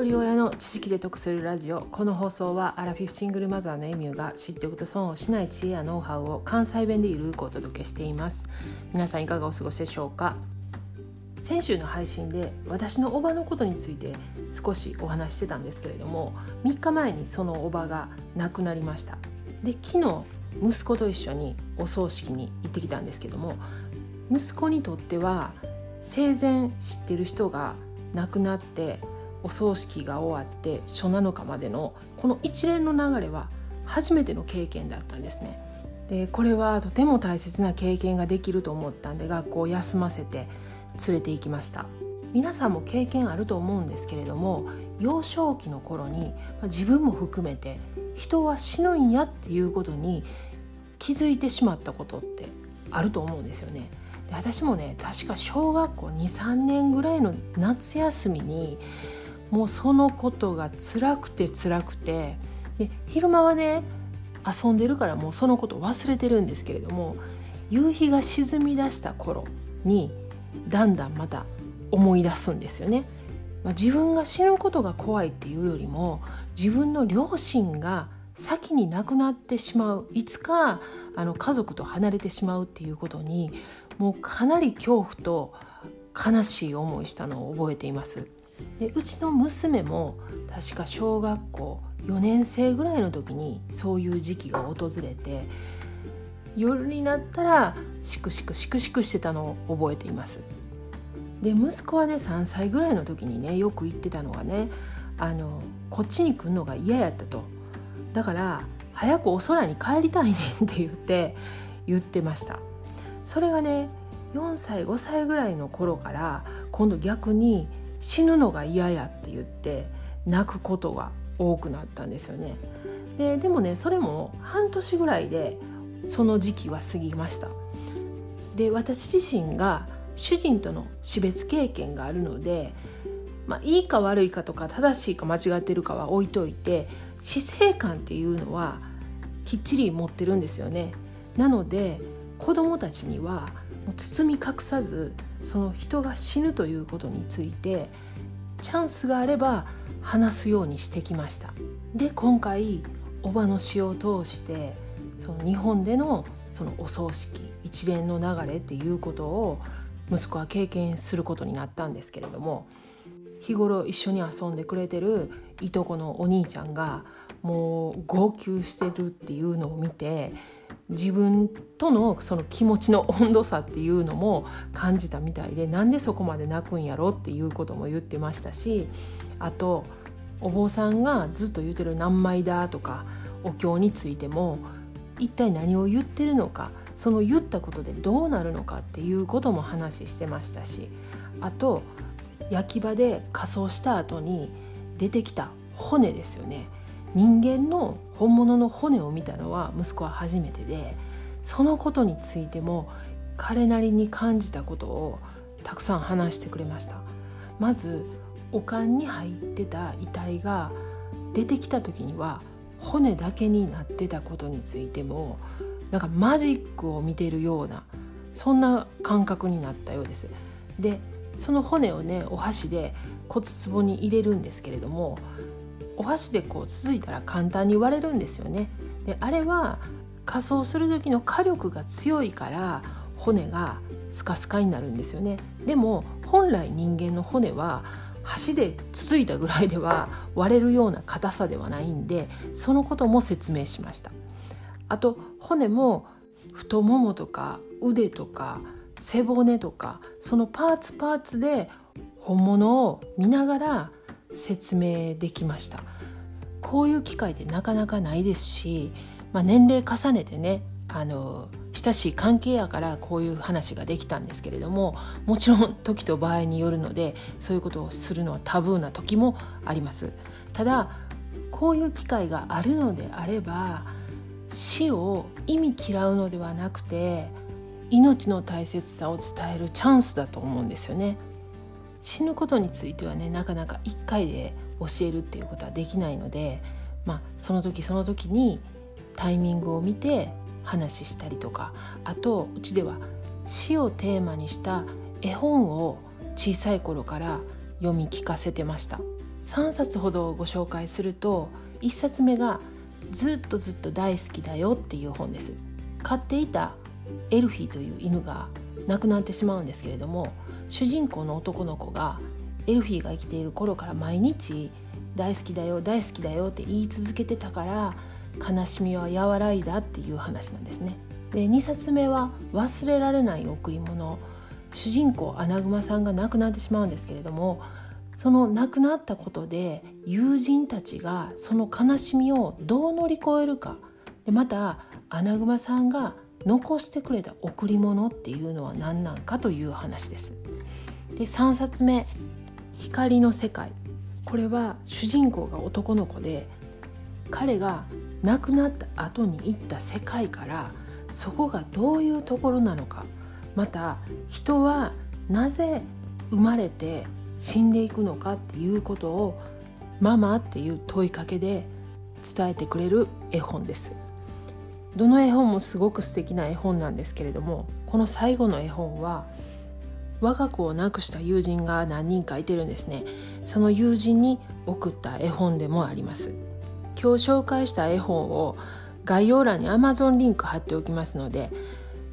一人親の知識で得するラジオ。この放送はアラフィフシングルマザーのエミューが知っておくと損をしない知恵やノウハウを関西弁でゆるくお届けしています。皆さんいかがお過ごしでしょうか？先週の配信で私のおばのことについて少しお話してたんですけれども3日前にそのおばが亡くなりました。で昨日息子と一緒にお葬式に行ってきたんですけども息子にとっては生前知ってる人が亡くなってお葬式が終わって初7日までのこの一連の流れは初めての経験だったんですね。でこれはとても大切な経験ができると思ったんで学校を休ませて連れて行きました皆さんも経験あると思うんですけれども幼少期の頃に自分も含めて人は死ぬんやっていうことに気づいてしまったことってあると思うんですよね。で私もね確か小学校23年ぐらいの夏休みにもうそのことが辛くて辛くてで昼間はね遊んでるからもうそのこと忘れてるんですけれども夕日が沈み出した頃にだんだんまた思い出すんですよね。まあ、自分が死ぬことが怖いっていうよりも自分の両親が先に亡くなってしまういつかあの家族と離れてしまうっていうことにもうかなり恐怖と悲しい思いしたのを覚えています。でうちの娘も確か小学校4年生ぐらいの時にそういう時期が訪れて夜になったらしくしくしくしくしてたのを覚えています。で息子はね3歳ぐらいの時にねよく言ってたのがねあのこっちに来るのが嫌やったとだから早くお空に帰りたいねんって言って言ってましたそれがね4歳5歳ぐらいの頃から今度逆に死ぬのが嫌やって言って泣くことが多くなったんですよね。ででもねそれも半年ぐらいでその時期は過ぎました。で私自身が主人との死別経験があるので、まあ、いいか悪いかとか正しいか間違ってるかは置いといて死生観っていうのはきっちり持ってるんですよね。なので子どもたちにはもう包み隠さずその人が死ぬということについてチャンスがあれば話すようにしてきました。で今回おばの死を通してその日本でのそのお葬式一連の流れっていうことを息子は経験することになったんですけれども日頃一緒に遊んでくれてるいとこのお兄ちゃんがもう号泣してるっていうのを見て自分とのその気持ちの温度差っていうのも感じたみたいでなんでそこまで泣くんやろっていうことも言ってましたしあとお坊さんがずっと言ってる「何枚だ」とかお経についても一体何を言ってるのかその言ったことでどうなるのかっていうことも話してましたしあと焼き場で仮装した後に出てきた骨ですよね。人間の本物の骨を見たのは息子は初めてでそのことについても彼なりに感じたことをたくさん話してくれました。まずおかんに入ってた遺体が出てきた時には骨だけになってたことについてもなんかマジックを見てるようなそんな感覚になったようです。でその骨をねお箸で骨壺に入れるんですけれどもお箸でこう続いたら簡単に割れるんですよね。であれは仮装する時の火力が強いから骨がスカスカになるんですよね。でも本来人間の骨は箸でつついたぐらいでは割れるような硬さではないんでそのことも説明しました。あと骨も太ももとか腕とか背骨とかそのパーツパーツで本物を見ながら説明できました。こういう機会ってなかなかないですし、まあ、年齢重ねてねあの親しい関係やからこういう話ができたんですけれどももちろん時と場合によるのでそういうことをするのはタブーな時もあります。ただこういう機会があるのであれば死を意味嫌うのではなくて命の大切さを伝えるチャンスだと思うんですよね。死ぬことについてはねなかなか1回で教えるっていうことはできないので、まあ、その時その時にタイミングを見て話したりとかあとうちでは死をテーマにした絵本を小さい頃から読み聞かせてました。3冊ほどご紹介すると1冊目が「ずっとずっと大好きだよ」っていう本です。飼っていたエルフィーという犬が亡くなってしまうんですけれども主人公の男の子がエルフィーが生きている頃から毎日「大好きだよ大好きだよ」って言い続けてたから悲しみは和らいだっていう話なんですね。で2冊目は「忘れられない贈り物」主人公アナグマさんが亡くなってしまうんですけれどもその亡くなったことで友人たちがその悲しみをどう乗り越えるかでまたアナグマさんが残してくれた贈り物っていうのは何なんかという話です。で3冊目「光の世界」これは主人公が男の子で彼が亡くなった後に行った世界からそこがどういうところなのか。また人はなぜ生まれて死んでいくのかっていうことをママっていう問いかけで伝えてくれる絵本です。どの絵本もすごく素敵な絵本なんですけれどもこの最後の絵本は我が子を亡くした友人が何人かいてるんですね。その友人に送った絵本でもあります。今日紹介した絵本を概要欄に Amazon リンク貼っておきますので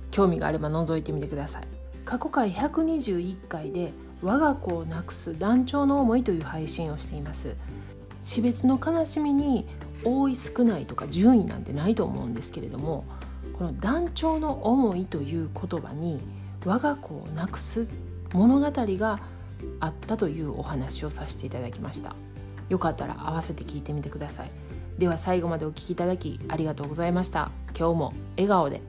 興味があれば覗いてみてください。過去回121回で我が子をなくす団長の思いという配信をしています。死別の悲しみに多い少ないとか順位なんてないと思うんですけれどもこの団長の思いという言葉に我が子をなくす物語があったというお話をさせていただきました。よかったら合わせて聞いてみてください。では最後までお聴きいただきありがとうございました。今日も笑顔で。